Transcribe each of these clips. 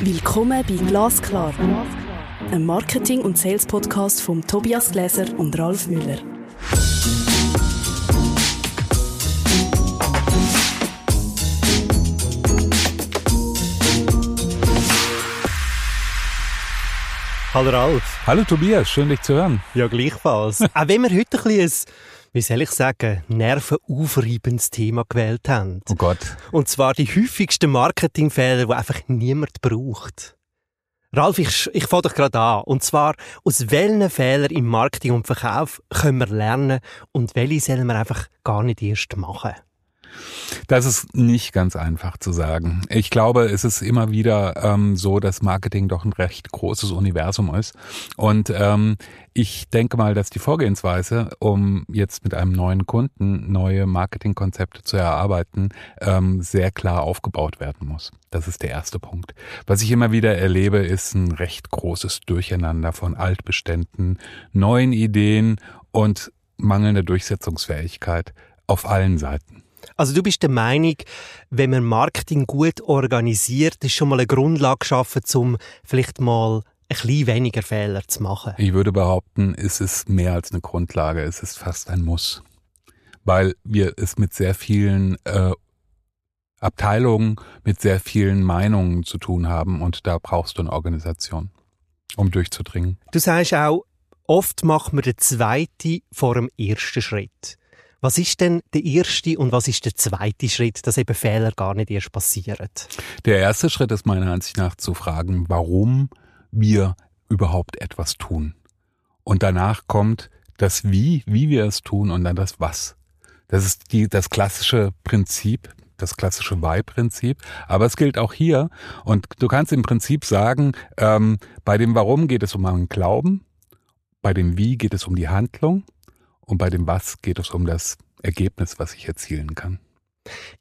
Willkommen bei Glasklar, einem Marketing- und Sales-Podcast von Tobias Gläser und Ralf Müller. Hallo Ralf. Hallo Tobias, schön dich zu hören. Ja, gleichfalls. Auch wenn wir heute ein bisschen wie soll ich sagen, nervenaufreibendes Thema gewählt haben. Oh Gott. Und zwar die häufigsten Marketingfehler, die einfach niemand braucht. Ralf, ich, ich fange doch gerade an. Und zwar, aus welchen Fehlern im Marketing und Verkauf können wir lernen und welche sollen wir einfach gar nicht erst machen? Das ist nicht ganz einfach zu sagen. Ich glaube, es ist immer wieder ähm, so, dass Marketing doch ein recht großes Universum ist. Und ähm, ich denke mal, dass die Vorgehensweise, um jetzt mit einem neuen Kunden neue Marketingkonzepte zu erarbeiten, ähm, sehr klar aufgebaut werden muss. Das ist der erste Punkt. Was ich immer wieder erlebe, ist ein recht großes Durcheinander von Altbeständen, neuen Ideen und mangelnde Durchsetzungsfähigkeit auf allen Seiten. Also du bist der Meinung, wenn man Marketing gut organisiert, ist schon mal eine Grundlage geschaffen, um vielleicht mal ein bisschen weniger Fehler zu machen. Ich würde behaupten, es ist mehr als eine Grundlage, es ist fast ein Muss. Weil wir es mit sehr vielen äh, Abteilungen, mit sehr vielen Meinungen zu tun haben und da brauchst du eine Organisation, um durchzudringen. Du sagst auch, oft macht man den zweiten vor dem ersten Schritt. Was ist denn der erste und was ist der zweite Schritt, dass eben Fehler gar nicht erst passieren? Der erste Schritt ist meiner Ansicht nach zu fragen, warum wir überhaupt etwas tun. Und danach kommt das Wie, wie wir es tun und dann das Was. Das ist die, das klassische Prinzip, das klassische Why-Prinzip. Aber es gilt auch hier. Und du kannst im Prinzip sagen, ähm, bei dem Warum geht es um einen Glauben, bei dem Wie geht es um die Handlung und bei dem Was geht es um das Ergebnis, was ich erzielen kann.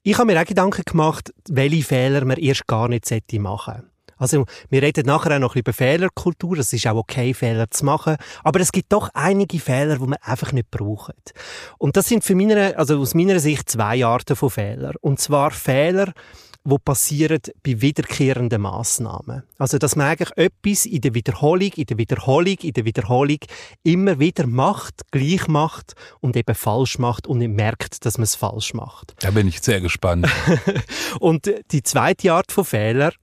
Ich habe mir auch Gedanken gemacht, welche Fehler man erst gar nicht machen sollte. Also, wir reden nachher auch noch über Fehlerkultur. Es ist auch okay, Fehler zu machen. Aber es gibt doch einige Fehler, die man einfach nicht braucht. Und das sind für meine, also aus meiner Sicht zwei Arten von Fehlern. Und zwar Fehler, wo passieren bei wiederkehrenden Maßnahmen. Also, dass man eigentlich etwas in der Wiederholung, in der Wiederholung, in der Wiederholung immer wieder macht, gleich macht und eben falsch macht und nicht merkt, dass man es falsch macht. Da bin ich sehr gespannt. und die zweite Art von Fehler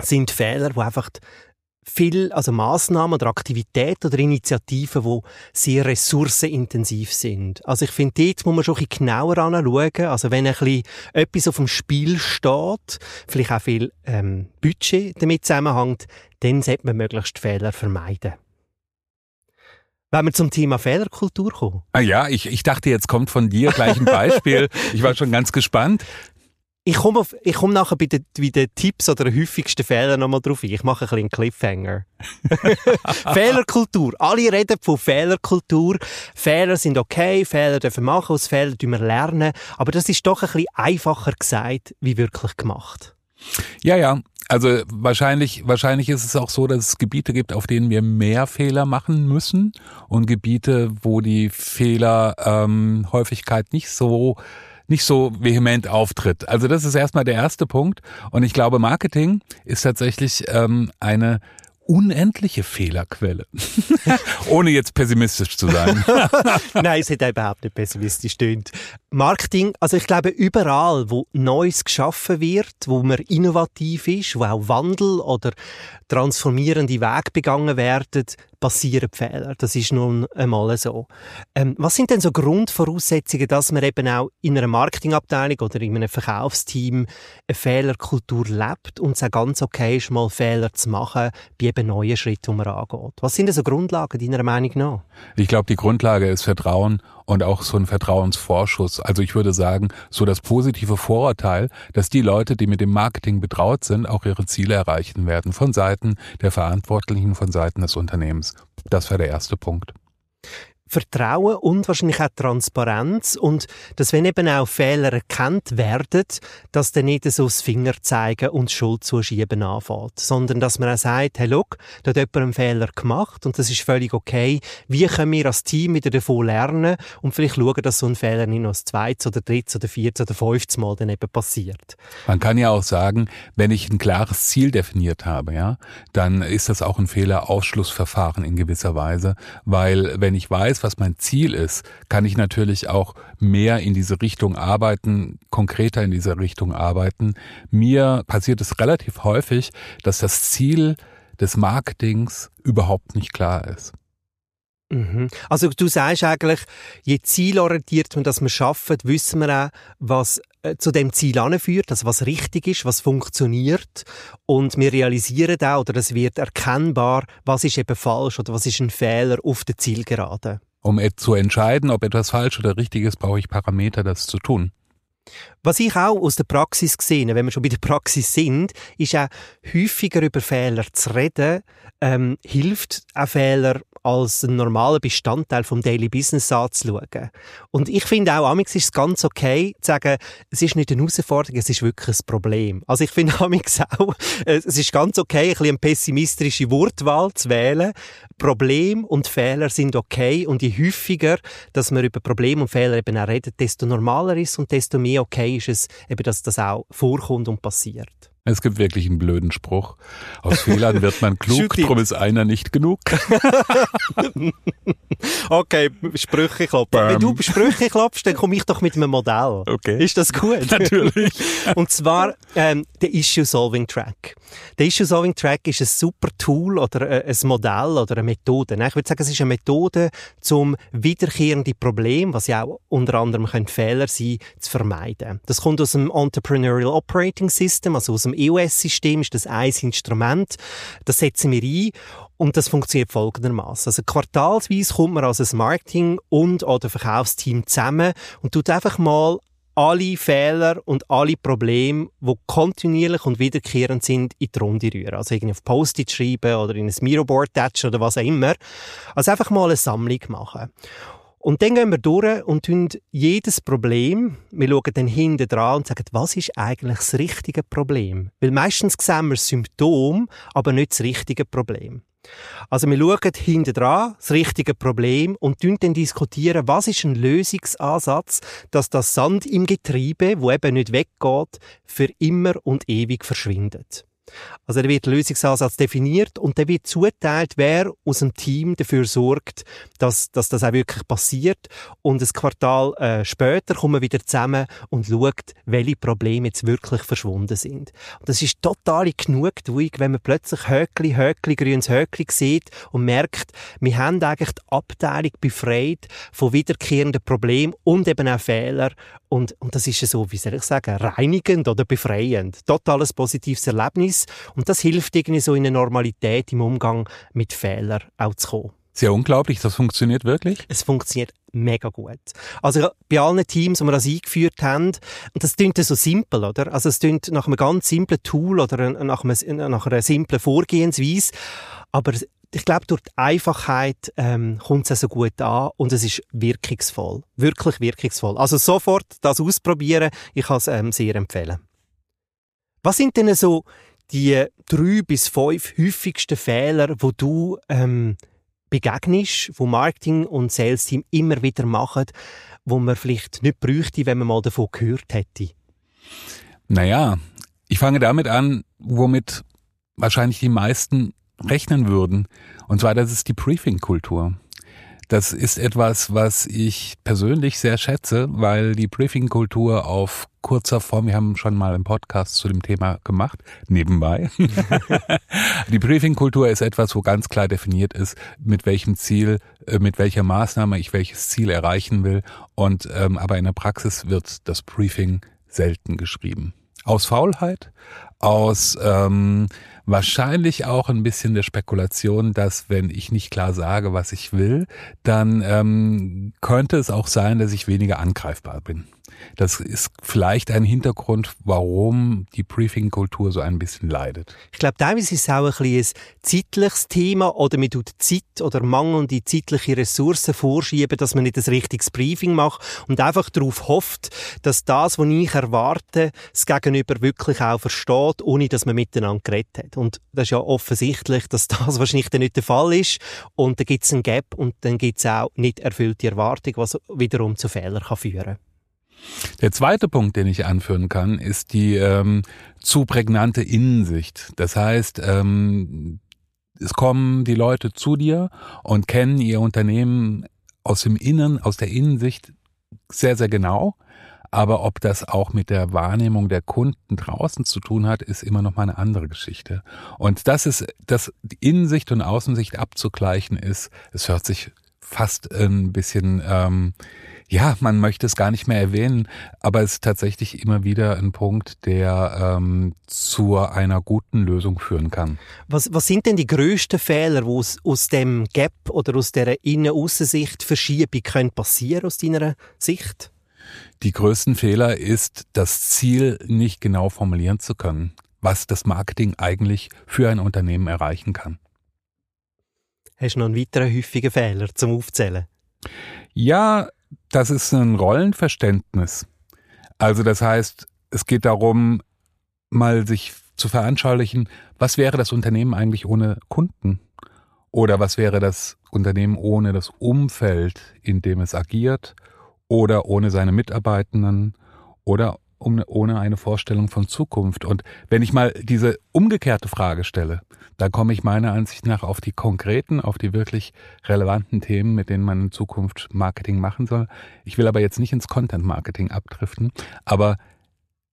sind Fehler, wo einfach viel, also Maßnahmen oder Aktivitäten oder Initiativen, die sehr ressourcenintensiv sind. Also ich finde, dort muss man schon ein bisschen genauer anschauen. Also wenn ein bisschen etwas auf dem Spiel steht, vielleicht auch viel ähm, Budget damit zusammenhängt, dann sollte man möglichst Fehler vermeiden. Wenn wir zum Thema Fehlerkultur kommen. Ah ja, ich, ich dachte, jetzt kommt von dir gleich ein Beispiel. ich war schon ganz gespannt. Ich komme, auf, ich komme nachher bei den, bei den Tipps oder den häufigsten Fehlern nochmal drauf ein. Ich mache ein bisschen einen Cliffhanger. Fehlerkultur. Alle reden von Fehlerkultur. Fehler sind okay, Fehler dürfen wir machen, aus Fehlern dürfen wir lernen. Aber das ist doch ein bisschen einfacher gesagt, wie wirklich gemacht. Ja, ja. Also wahrscheinlich, wahrscheinlich ist es auch so, dass es Gebiete gibt, auf denen wir mehr Fehler machen müssen und Gebiete, wo die Fehlerhäufigkeit ähm, nicht so nicht so vehement auftritt. Also das ist erstmal der erste Punkt. Und ich glaube, Marketing ist tatsächlich ähm, eine unendliche Fehlerquelle. Ohne jetzt pessimistisch zu sein. Nein, es hat überhaupt nicht pessimistisch stimmt. Marketing, also ich glaube, überall, wo Neues geschaffen wird, wo man innovativ ist, wo auch Wandel oder transformierende Wege begangen werden, passieren Fehler. Das ist nun einmal so. Ähm, was sind denn so Grundvoraussetzungen, dass man eben auch in einer Marketingabteilung oder in einem Verkaufsteam eine Fehlerkultur lebt und es auch ganz okay ist, mal Fehler zu machen bei eben neuen Schritten, die man angeht? Was sind denn so Grundlagen deiner Meinung nach? Ich glaube, die Grundlage ist Vertrauen und auch so ein Vertrauensvorschuss. Also ich würde sagen, so das positive Vorurteil, dass die Leute, die mit dem Marketing betraut sind, auch ihre Ziele erreichen werden von Seiten der Verantwortlichen, von Seiten des Unternehmens. Das wäre der erste Punkt. Vertrauen und wahrscheinlich auch Transparenz und dass wenn eben auch Fehler erkannt werden, dass dann nicht so das Finger zeigen und Schuld zuschieben anfängt, sondern dass man auch sagt, hey, look, da hat jemand einen Fehler gemacht und das ist völlig okay. Wie können wir als Team wieder davon lernen und vielleicht schauen, dass so ein Fehler nicht noch das zweite oder dritte oder vierte oder fünfte Mal dann eben passiert. Man kann ja auch sagen, wenn ich ein klares Ziel definiert habe, ja, dann ist das auch ein Fehlerausschlussverfahren in gewisser Weise, weil wenn ich weiß, was mein Ziel ist, kann ich natürlich auch mehr in diese Richtung arbeiten, konkreter in diese Richtung arbeiten. Mir passiert es relativ häufig, dass das Ziel des Marketings überhaupt nicht klar ist. Mhm. Also du sagst eigentlich, je zielorientiert man das wir schaffen, wissen wir auch, was äh, zu dem Ziel anführt, also was richtig ist, was funktioniert und wir realisieren auch, oder es wird erkennbar, was ist eben falsch oder was ist ein Fehler auf der Zielgerade. Um zu entscheiden, ob etwas falsch oder richtig ist, brauche ich Parameter, das zu tun. Was ich auch aus der Praxis gesehen, wenn wir schon bei der Praxis sind, ist auch häufiger über Fehler zu reden, ähm, hilft auch Fehler als ein normaler Bestandteil vom Daily Business anzuschauen. Und ich finde auch, amix ist es ganz okay zu sagen, es ist nicht eine Herausforderung, es ist wirklich ein Problem. Also ich finde amix auch, es ist ganz okay, ein bisschen eine pessimistische Wortwahl zu wählen. Problem und Fehler sind okay und je häufiger, dass man über Probleme und Fehler eben auch redet, desto normaler ist und desto mehr okay ist es, eben, dass das auch vorkommt und passiert. Es gibt wirklich einen blöden Spruch. Aus Fehlern wird man klug, drum ist einer nicht genug. okay, Sprüche kloppen. Wenn du Sprüche klopfst, dann komme ich doch mit einem Modell. Okay. Ist das gut? Natürlich. Und zwar ähm, der Issue Solving Track. Der Issue Solving Track ist ein super Tool oder äh, ein Modell oder eine Methode. Ich würde sagen, es ist eine Methode, zum wiederkehrende Problem, was ja auch unter anderem können Fehler sein, zu vermeiden. Das kommt aus dem Entrepreneurial Operating System, also aus dem EOS-System ist das ein Instrument. Das setzen wir ein und das funktioniert folgendermaßen. Also quartalsweise kommt man als ein Marketing- und oder Verkaufsteam zusammen und tut einfach mal alle Fehler und alle Probleme, die kontinuierlich und wiederkehrend sind, in die Runde rühren. Also irgendwie auf Post-it schreiben oder in ein Miroboard touchen oder was auch immer. Also einfach mal eine Sammlung machen. Und dann gehen wir durch und tun jedes Problem, wir schauen dann hinten dran und sagen, was ist eigentlich das richtige Problem? Weil meistens sehen wir das Symptom, aber nicht das richtige Problem. Also wir schauen hinten dran, das richtige Problem und dann diskutieren, was ist ein Lösungsansatz, dass das Sand im Getriebe, wo eben nicht weggeht, für immer und ewig verschwindet. Also da wird Lösungsansatz definiert und dann wird zuteilt, wer aus dem Team dafür sorgt, dass, dass das auch wirklich passiert. Und ein Quartal äh, später kommen wir wieder zusammen und schaut, welche Probleme jetzt wirklich verschwunden sind. Und das ist totale Genugtuung, wenn man plötzlich Höckli, Höckli, grünes Höckli sieht und merkt, wir haben eigentlich die Abteilung befreit von wiederkehrenden Problemen und eben auch Fehlern. Und, und das ist so, wie soll ich sagen, reinigend oder befreiend. Totales positives Erlebnis und das hilft irgendwie so in eine Normalität im Umgang mit Fehlern auch zu kommen. Sehr unglaublich, das funktioniert wirklich? Es funktioniert mega gut. Also bei allen Teams, wo wir das eingeführt haben, und das klingt so simpel, oder? Also es klingt nach einem ganz simplen Tool oder nach, einem, nach einer simplen Vorgehensweise, aber ich glaube, durch die Einfachheit ähm, kommt es so gut an und es ist wirkungsvoll. Wirklich wirkungsvoll. Also sofort das ausprobieren, ich kann es ähm, sehr empfehlen. Was sind denn so die drei bis fünf häufigsten Fehler, wo du ähm, begegnest, wo Marketing und Sales Team immer wieder machen, wo man vielleicht nicht bräuchte, wenn man mal davon gehört hätte? Naja, ich fange damit an, womit wahrscheinlich die meisten rechnen würden. Und zwar, das ist die Briefing-Kultur. Das ist etwas, was ich persönlich sehr schätze, weil die Briefing-Kultur auf kurzer Form, wir haben schon mal einen Podcast zu dem Thema gemacht, nebenbei. die Briefing-Kultur ist etwas, wo ganz klar definiert ist, mit welchem Ziel, äh, mit welcher Maßnahme ich welches Ziel erreichen will. Und ähm, aber in der Praxis wird das Briefing selten geschrieben. Aus Faulheit, aus ähm, wahrscheinlich auch ein bisschen der Spekulation, dass wenn ich nicht klar sage, was ich will, dann ähm, könnte es auch sein, dass ich weniger angreifbar bin. Das ist vielleicht ein Hintergrund, warum die Briefing-Kultur so ein bisschen leidet. Ich glaube, teilweise ist es auch ein, ein zeitliches Thema oder man tut Zeit oder mangelnde zeitliche Ressourcen vorschieben, dass man nicht das richtiges Briefing macht und einfach darauf hofft, dass das, was ich erwarte, das Gegenüber wirklich auch versteht, ohne dass man miteinander geredet hat. Und das ist ja offensichtlich, dass das wahrscheinlich dann nicht der Fall ist und dann gibt es einen Gap und dann gibt es auch nicht erfüllte Erwartung, was wiederum zu Fehlern kann führen kann. Der zweite Punkt, den ich anführen kann, ist die ähm, zu prägnante Innensicht. Das heißt, ähm, es kommen die Leute zu dir und kennen ihr Unternehmen aus dem Innen, aus der Innensicht sehr, sehr genau. Aber ob das auch mit der Wahrnehmung der Kunden draußen zu tun hat, ist immer noch mal eine andere Geschichte. Und das ist, dass Innensicht und Außensicht abzugleichen ist, es hört sich fast ein bisschen ähm, ja, man möchte es gar nicht mehr erwähnen, aber es ist tatsächlich immer wieder ein Punkt, der ähm, zu einer guten Lösung führen kann. Was, was sind denn die größten Fehler, wo aus, aus dem Gap oder aus der Innen-Außensicht Verschiebung können passieren aus deiner Sicht? Die größten Fehler ist, das Ziel nicht genau formulieren zu können, was das Marketing eigentlich für ein Unternehmen erreichen kann. Hast du noch einen weiteren häufigen Fehler zum Aufzählen? Ja, das ist ein Rollenverständnis. Also das heißt, es geht darum, mal sich zu veranschaulichen, was wäre das Unternehmen eigentlich ohne Kunden? Oder was wäre das Unternehmen ohne das Umfeld, in dem es agiert? Oder ohne seine Mitarbeitenden? Oder ohne eine Vorstellung von Zukunft? Und wenn ich mal diese umgekehrte Frage stelle, da komme ich meiner Ansicht nach auf die konkreten, auf die wirklich relevanten Themen, mit denen man in Zukunft Marketing machen soll. Ich will aber jetzt nicht ins Content Marketing abdriften, aber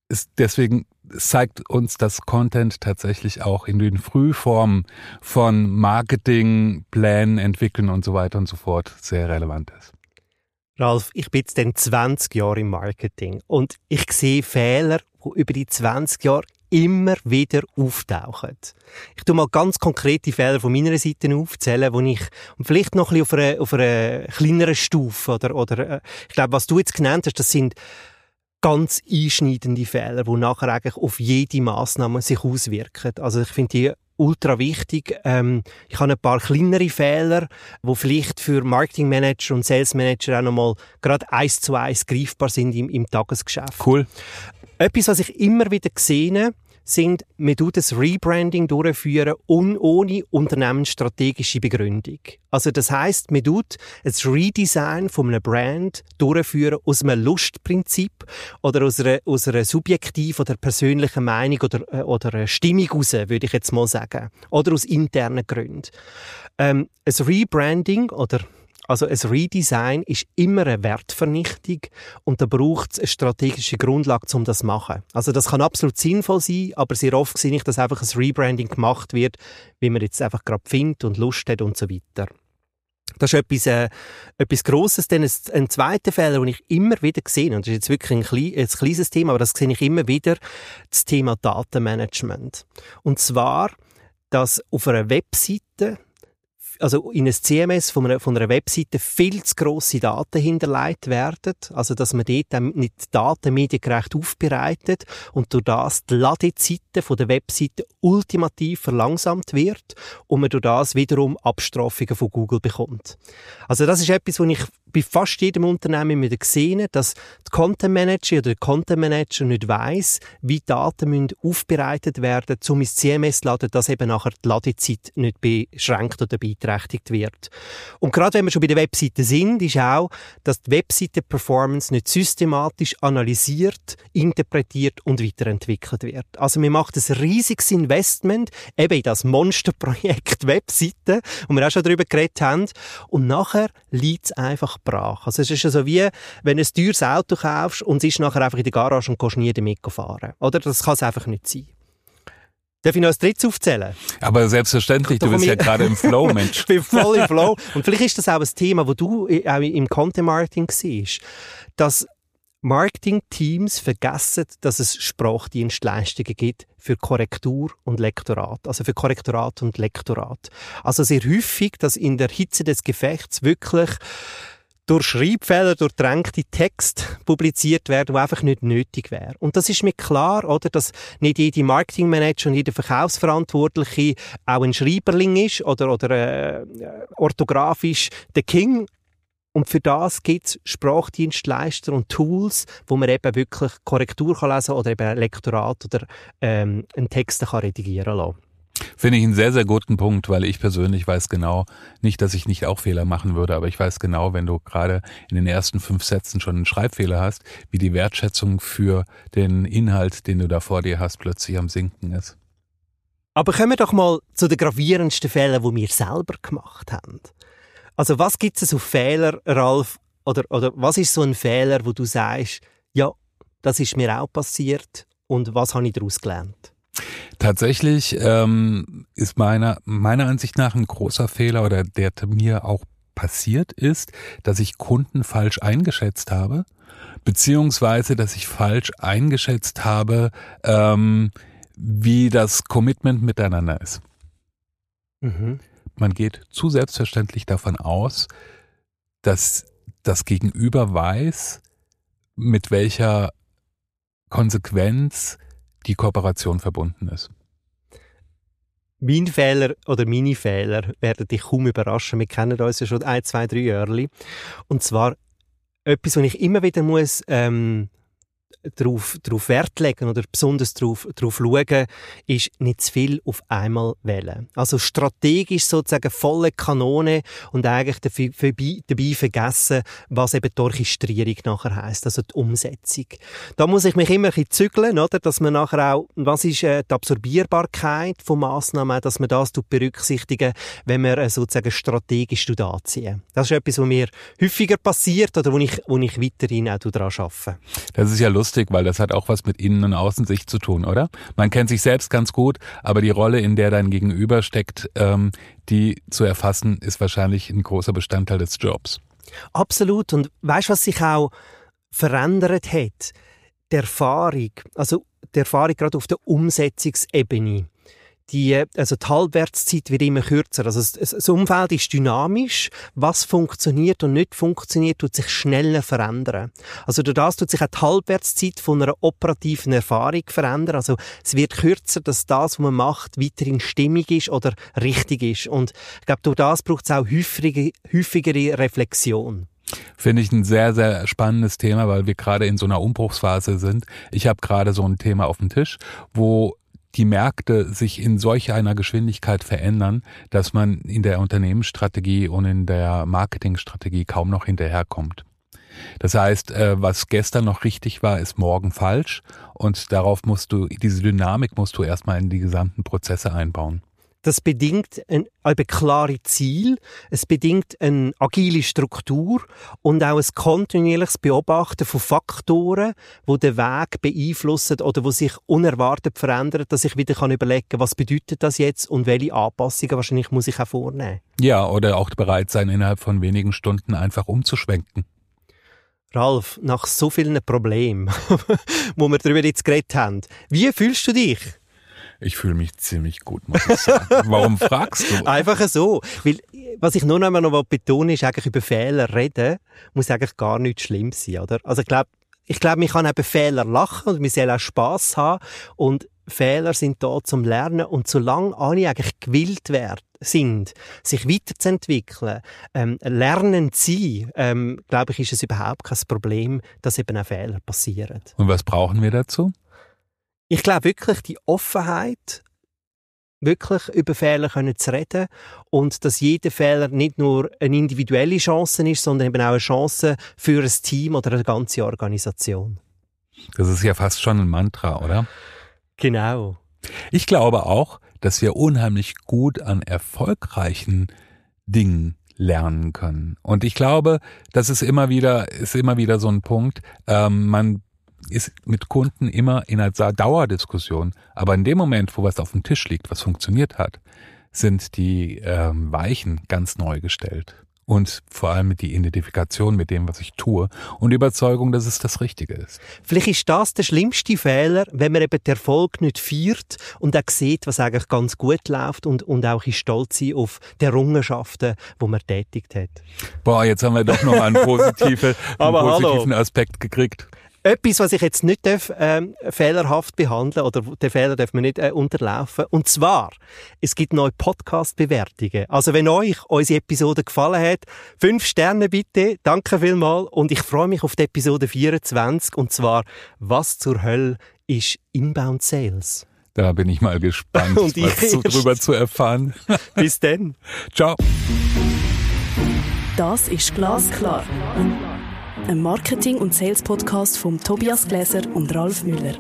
es deswegen zeigt uns, dass Content tatsächlich auch in den Frühformen von Marketing, Plänen, Entwickeln und so weiter und so fort sehr relevant ist. Ralf, ich bin jetzt dann 20 Jahre im Marketing und ich sehe Fehler, die über die 20 Jahre immer wieder auftauchen. Ich tu mal ganz konkrete Fehler von meiner Seite aufzählen, wo ich vielleicht noch ein bisschen auf einer, auf einer kleineren Stufe oder oder äh, ich glaube, was du jetzt genannt hast, das sind ganz einschneidende Fehler, die nachher eigentlich auf jede Maßnahme sich auswirken. Also ich finde die ultra wichtig. Ähm, ich habe ein paar kleinere Fehler, wo vielleicht für Marketingmanager und Salesmanager auch nochmal gerade eins zu eins greifbar sind im, im Tagesgeschäft. Cool. Etwas, was ich immer wieder sehe, sind, man tut das Rebranding durchführen un ohne unternehmensstrategische Begründung. Also das heißt, man tut ein Redesign von einem Brand durchführen aus einem Lustprinzip oder aus einer, aus einer subjektiven oder persönlichen Meinung oder, äh, oder Stimmung heraus, würde ich jetzt mal sagen. Oder aus internen Gründen. Ähm, ein Rebranding oder also ein Redesign ist immer eine Wertvernichtung und da braucht es eine strategische Grundlage, um das zu machen. Also das kann absolut sinnvoll sein, aber sehr oft sehe ich, dass einfach ein Rebranding gemacht wird, wie man jetzt einfach gerade findet und Lust hat und so weiter. Das ist etwas, äh, etwas Grosses. Dann ein, ein zweiter Fehler, den ich immer wieder sehe, und das ist jetzt wirklich ein, klein, ein kleines Thema, aber das sehe ich immer wieder, das Thema Datenmanagement. Und zwar, dass auf einer Webseite also in ein CMS von einer, von einer Webseite viel zu grosse Daten hinterlegt werden, also dass man dort nicht Daten mediengerecht aufbereitet und durch das die Ladezeiten von der Webseite ultimativ verlangsamt wird und man durch das wiederum Abstrafungen von Google bekommt. Also das ist etwas, was ich bei fast jedem Unternehmen wieder gesehen, dass der Content Manager oder der Content Manager nicht weiss, wie Daten müssen aufbereitet werden, um ins CMS zu laden, dass eben nachher die Ladezeit nicht beschränkt oder beeinträchtigt wird. Und gerade wenn wir schon bei der Webseite sind, ist auch, dass die Webseite-Performance nicht systematisch analysiert, interpretiert und weiterentwickelt wird. Also wir machen ein riesiges Investment eben in das Monsterprojekt Webseite, wo wir auch schon darüber geredet haben, und nachher liegt es einfach brach. Also es ist ja so wie, wenn du ein teures Auto kaufst und es ist nachher einfach in der Garage und kannst nie damit fahren. Oder? Das kann es einfach nicht sein. Darf ich noch ein drittes aufzählen? Aber selbstverständlich, du bist ja gerade im Flow, Mensch. ich bin voll im Flow. Und vielleicht ist das auch ein Thema, wo du auch im Content Marketing siehst, dass Marketing-Teams vergessen, dass es Sprachdienstleistungen gibt für Korrektur und Lektorat, also für Korrektorat und Lektorat. Also sehr häufig, dass in der Hitze des Gefechts wirklich durch Schreibfehler durchdrängte Text publiziert werden, die einfach nicht nötig wären. Und das ist mir klar, oder, dass nicht jede Marketingmanager und jeder Verkaufsverantwortliche auch ein Schreiberling ist oder, oder äh, orthografisch der King. Und für das gibt es Sprachdienstleister und Tools, wo man eben wirklich Korrektur kann lesen oder eben ein Lektorat oder ähm, einen Text kann redigieren kann. Finde ich einen sehr, sehr guten Punkt, weil ich persönlich weiß genau, nicht, dass ich nicht auch Fehler machen würde, aber ich weiß genau, wenn du gerade in den ersten fünf Sätzen schon einen Schreibfehler hast, wie die Wertschätzung für den Inhalt, den du da vor dir hast, plötzlich am Sinken ist. Aber kommen wir doch mal zu den gravierendsten Fehlern, die wir selber gemacht haben. Also was gibt es auf Fehler, Ralf? Oder, oder was ist so ein Fehler, wo du sagst, ja, das ist mir auch passiert und was habe ich daraus gelernt? Tatsächlich ähm, ist meiner, meiner Ansicht nach ein großer Fehler oder der mir auch passiert ist, dass ich Kunden falsch eingeschätzt habe, beziehungsweise dass ich falsch eingeschätzt habe, ähm, wie das Commitment miteinander ist. Mhm. Man geht zu selbstverständlich davon aus, dass das Gegenüber weiß, mit welcher Konsequenz die Kooperation verbunden ist. Mein Fehler oder meine Fehler werden dich kaum überraschen. Wir kennen uns ja schon ein, zwei, drei Jahre. Und zwar etwas, was ich immer wieder muss ähm, darauf, darauf Wert legen oder besonders darauf, darauf schauen, ist nicht zu viel auf einmal wählen. Also strategisch sozusagen volle Kanone und eigentlich dabei, dabei vergessen, was eben die Orchestrierung nachher heisst, also die Umsetzung. Da muss ich mich immer ein bisschen zügeln, oder, dass man nachher auch, was ist äh, die Absorbierbarkeit von Massnahmen, dass man das berücksichtigen, wenn man äh, sozusagen strategisch anziehen. Das ist etwas, was mir häufiger passiert oder wo ich, wo ich weiterhin auch daran arbeite. Das ist ja lustig lustig, weil das hat auch was mit Innen- und Außensicht zu tun, oder? Man kennt sich selbst ganz gut, aber die Rolle, in der dein Gegenüber steckt, ähm, die zu erfassen, ist wahrscheinlich ein großer Bestandteil des Jobs. Absolut. Und weißt du, was sich auch verändert hat? Die Erfahrung, also die Erfahrung gerade auf der Umsetzungsebene die, also die Halbwertszeit wird immer kürzer. Also das Umfeld ist dynamisch. Was funktioniert und nicht funktioniert, tut sich schneller verändern. Also durch das tut sich auch die Halbwertszeit von einer operativen Erfahrung verändern. Also es wird kürzer, dass das, was man macht, weiterhin stimmig ist oder richtig ist. Und ich glaube, durch das braucht es auch häufige, häufigere Reflexion. Finde ich ein sehr, sehr spannendes Thema, weil wir gerade in so einer Umbruchsphase sind. Ich habe gerade so ein Thema auf dem Tisch, wo die Märkte sich in solch einer Geschwindigkeit verändern, dass man in der Unternehmensstrategie und in der Marketingstrategie kaum noch hinterherkommt. Das heißt, äh, was gestern noch richtig war, ist morgen falsch und darauf musst du, diese Dynamik musst du erstmal in die gesamten Prozesse einbauen. Das bedingt ein, ein klare Ziel, es bedingt eine agile Struktur und auch ein kontinuierliches Beobachten von Faktoren, wo den Weg beeinflussen oder wo sich unerwartet verändern, dass ich wieder kann überlegen, was bedeutet das jetzt und welche Anpassungen wahrscheinlich muss ich auch vornehmen. Ja, oder auch bereit sein, innerhalb von wenigen Stunden einfach umzuschwenken. Ralf, nach so vielen Problemen, wo wir darüber jetzt geredet haben, wie fühlst du dich? Ich fühle mich ziemlich gut, muss ich sagen. Warum fragst du? Einfach so. Weil, was ich nur noch einmal betonen ist, eigentlich über Fehler reden, muss eigentlich gar nicht schlimm sein, oder? Also ich glaube, ich glaube, man kann eben Fehler lachen und man soll auch Spass haben und Fehler sind da zum Lernen und solange alle eigentlich gewillt werden, sind, sich weiterzuentwickeln, ähm, lernen sie, ähm, glaube ich, ist es überhaupt kein Problem, dass eben auch Fehler passieren. Und was brauchen wir dazu? Ich glaube wirklich, die Offenheit, wirklich über Fehler können zu reden und dass jeder Fehler nicht nur eine individuelle Chance ist, sondern eben auch eine Chance für ein Team oder eine ganze Organisation. Das ist ja fast schon ein Mantra, oder? Genau. Ich glaube auch, dass wir unheimlich gut an erfolgreichen Dingen lernen können. Und ich glaube, das ist immer wieder, ist immer wieder so ein Punkt. Ähm, man ist mit Kunden immer in einer Dauerdiskussion. Aber in dem Moment, wo was auf dem Tisch liegt, was funktioniert hat, sind die ähm, Weichen ganz neu gestellt. und vor allem die Identifikation mit dem, was ich tue und die Überzeugung, dass es das Richtige ist. Vielleicht ist das der schlimmste Fehler, wenn man eben den Erfolg nicht feiert und auch sieht, was eigentlich ganz gut läuft und, und auch ist stolz sein auf die Errungenschaften, die man tätigt hat. Boah, jetzt haben wir doch noch einen positiven, einen positiven Aspekt gekriegt. Etwas, was ich jetzt nicht darf, ähm, fehlerhaft behandeln oder den Fehler darf man nicht äh, unterlaufen. Und zwar, es gibt neue Podcast-Bewertungen. Also wenn euch unsere Episode gefallen hat, fünf Sterne bitte, danke vielmals. Und ich freue mich auf die Episode 24. Und zwar, was zur Hölle ist Inbound Sales? Da bin ich mal gespannt, Und was so drüber zu erfahren. Bis dann. Ciao. Das ist Glasklar ein Marketing- und Sales-Podcast von Tobias Gläser und Ralf Müller.